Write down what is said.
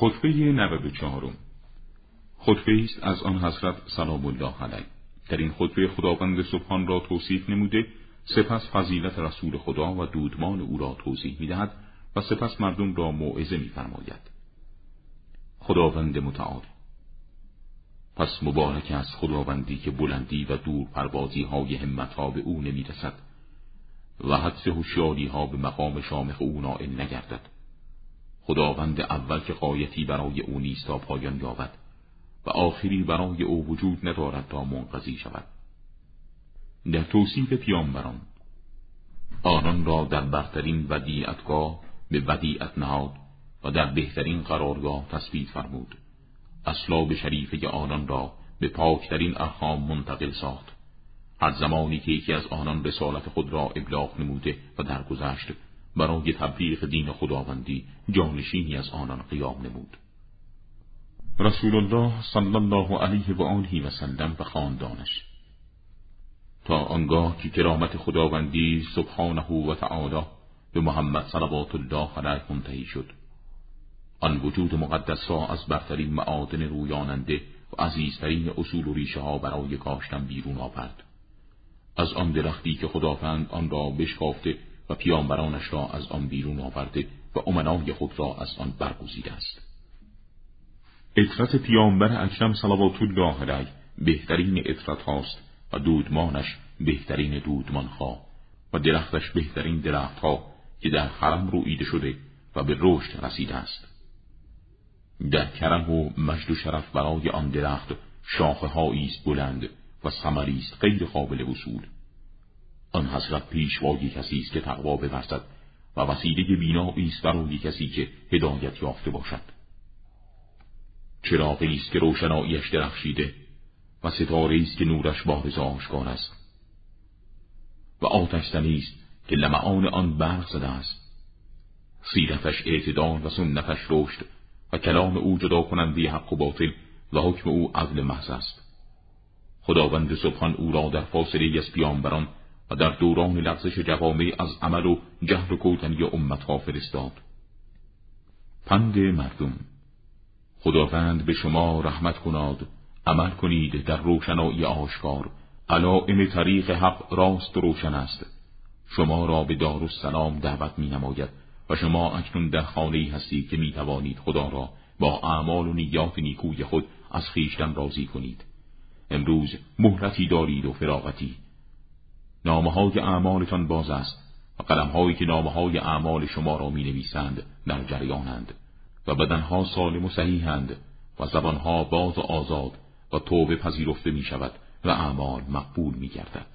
خطبه نوه چهارم. خطبه است از آن حضرت سلام الله علیه. در این خطبه خداوند سبحان را توصیف نموده سپس فضیلت رسول خدا و دودمان او را توضیح می‌دهد و سپس مردم را موعظه میفرماید. خداوند متعال پس مبارک از خداوندی که بلندی و دور پروازی های همت ها به او نمی‌رسد و حدس هوشیاری ها به مقام شامخ او نائل نگردد. خداوند اول که قایتی برای او نیست تا پایان یابد و آخری برای او وجود ندارد تا منقضی شود. در توصیف پیامبران آنان را در برترین ودیعتگاه به ودیعت نهاد و در بهترین قرارگاه تثبیت فرمود. اسلاب شریفه آنان را به پاکترین ارحام منتقل ساخت. هر زمانی که یکی از آنان رسالت خود را ابلاغ نموده و درگذشت برای تبلیغ دین خداوندی جانشینی از آنان قیام نمود. رسول الله صلی الله علیه و آله و سلم و خاندانش. تا آنگاه که کرامت خداوندی سبحانه و تعالی به محمد صلوات الله علیه منتهی شد. آن وجود مقدس را از برترین معادن رویاننده و عزیزترین اصول و ریشه ها برای کاشتن بیرون آورد. از آن درختی که خداوند آن را بشکافته و پیامبرانش را از آن بیرون آورده و امنای خود را از آن برگزیده است. اطرت پیامبر اکرم صلوات الله علیه بهترین اطرت هاست و دودمانش بهترین دودمان ها و درختش بهترین درخت ها که در حرم رویده شده و به رشد رسیده است. در کرم و مجد و شرف برای آن درخت شاخه است بلند و ثمری است غیر قابل وصول. آن حضرت پیشوای کسی است که تقوا بورزد و وسیله بینایی است برای کسی که هدایت یافته باشد. چراغی است که روشناییش درخشیده و ستاره است که نورش بارز آشکار است. و آتش است که لمعان آن برق زده است. سیرتش اعتدال و سنتش رشد و کلام او جدا کننده حق و باطل و حکم او عدل محض است. خداوند سبحان او را در فاصله از پیامبران و در دوران لغزش جوامع از عمل و جهل و کوتنی امتها فرستاد. پند مردم. خداوند به شما رحمت کناد. عمل کنید در روشنایی آشکار. علائم طریق حق راست روشن است. شما را به دار السلام دعوت می نماید و شما اکنون در خانه هستید که می توانید خدا را با اعمال و نیات نیکوی خود از خیشتن راضی کنید. امروز مهلتی دارید و فراغتی نامه های اعمالتان باز است و قلم هایی که نامه های اعمال شما را می نویسند در جریانند و بدنها سالم و صحیحند و زبانها باز و آزاد و توبه پذیرفته می شود و اعمال مقبول می گردد.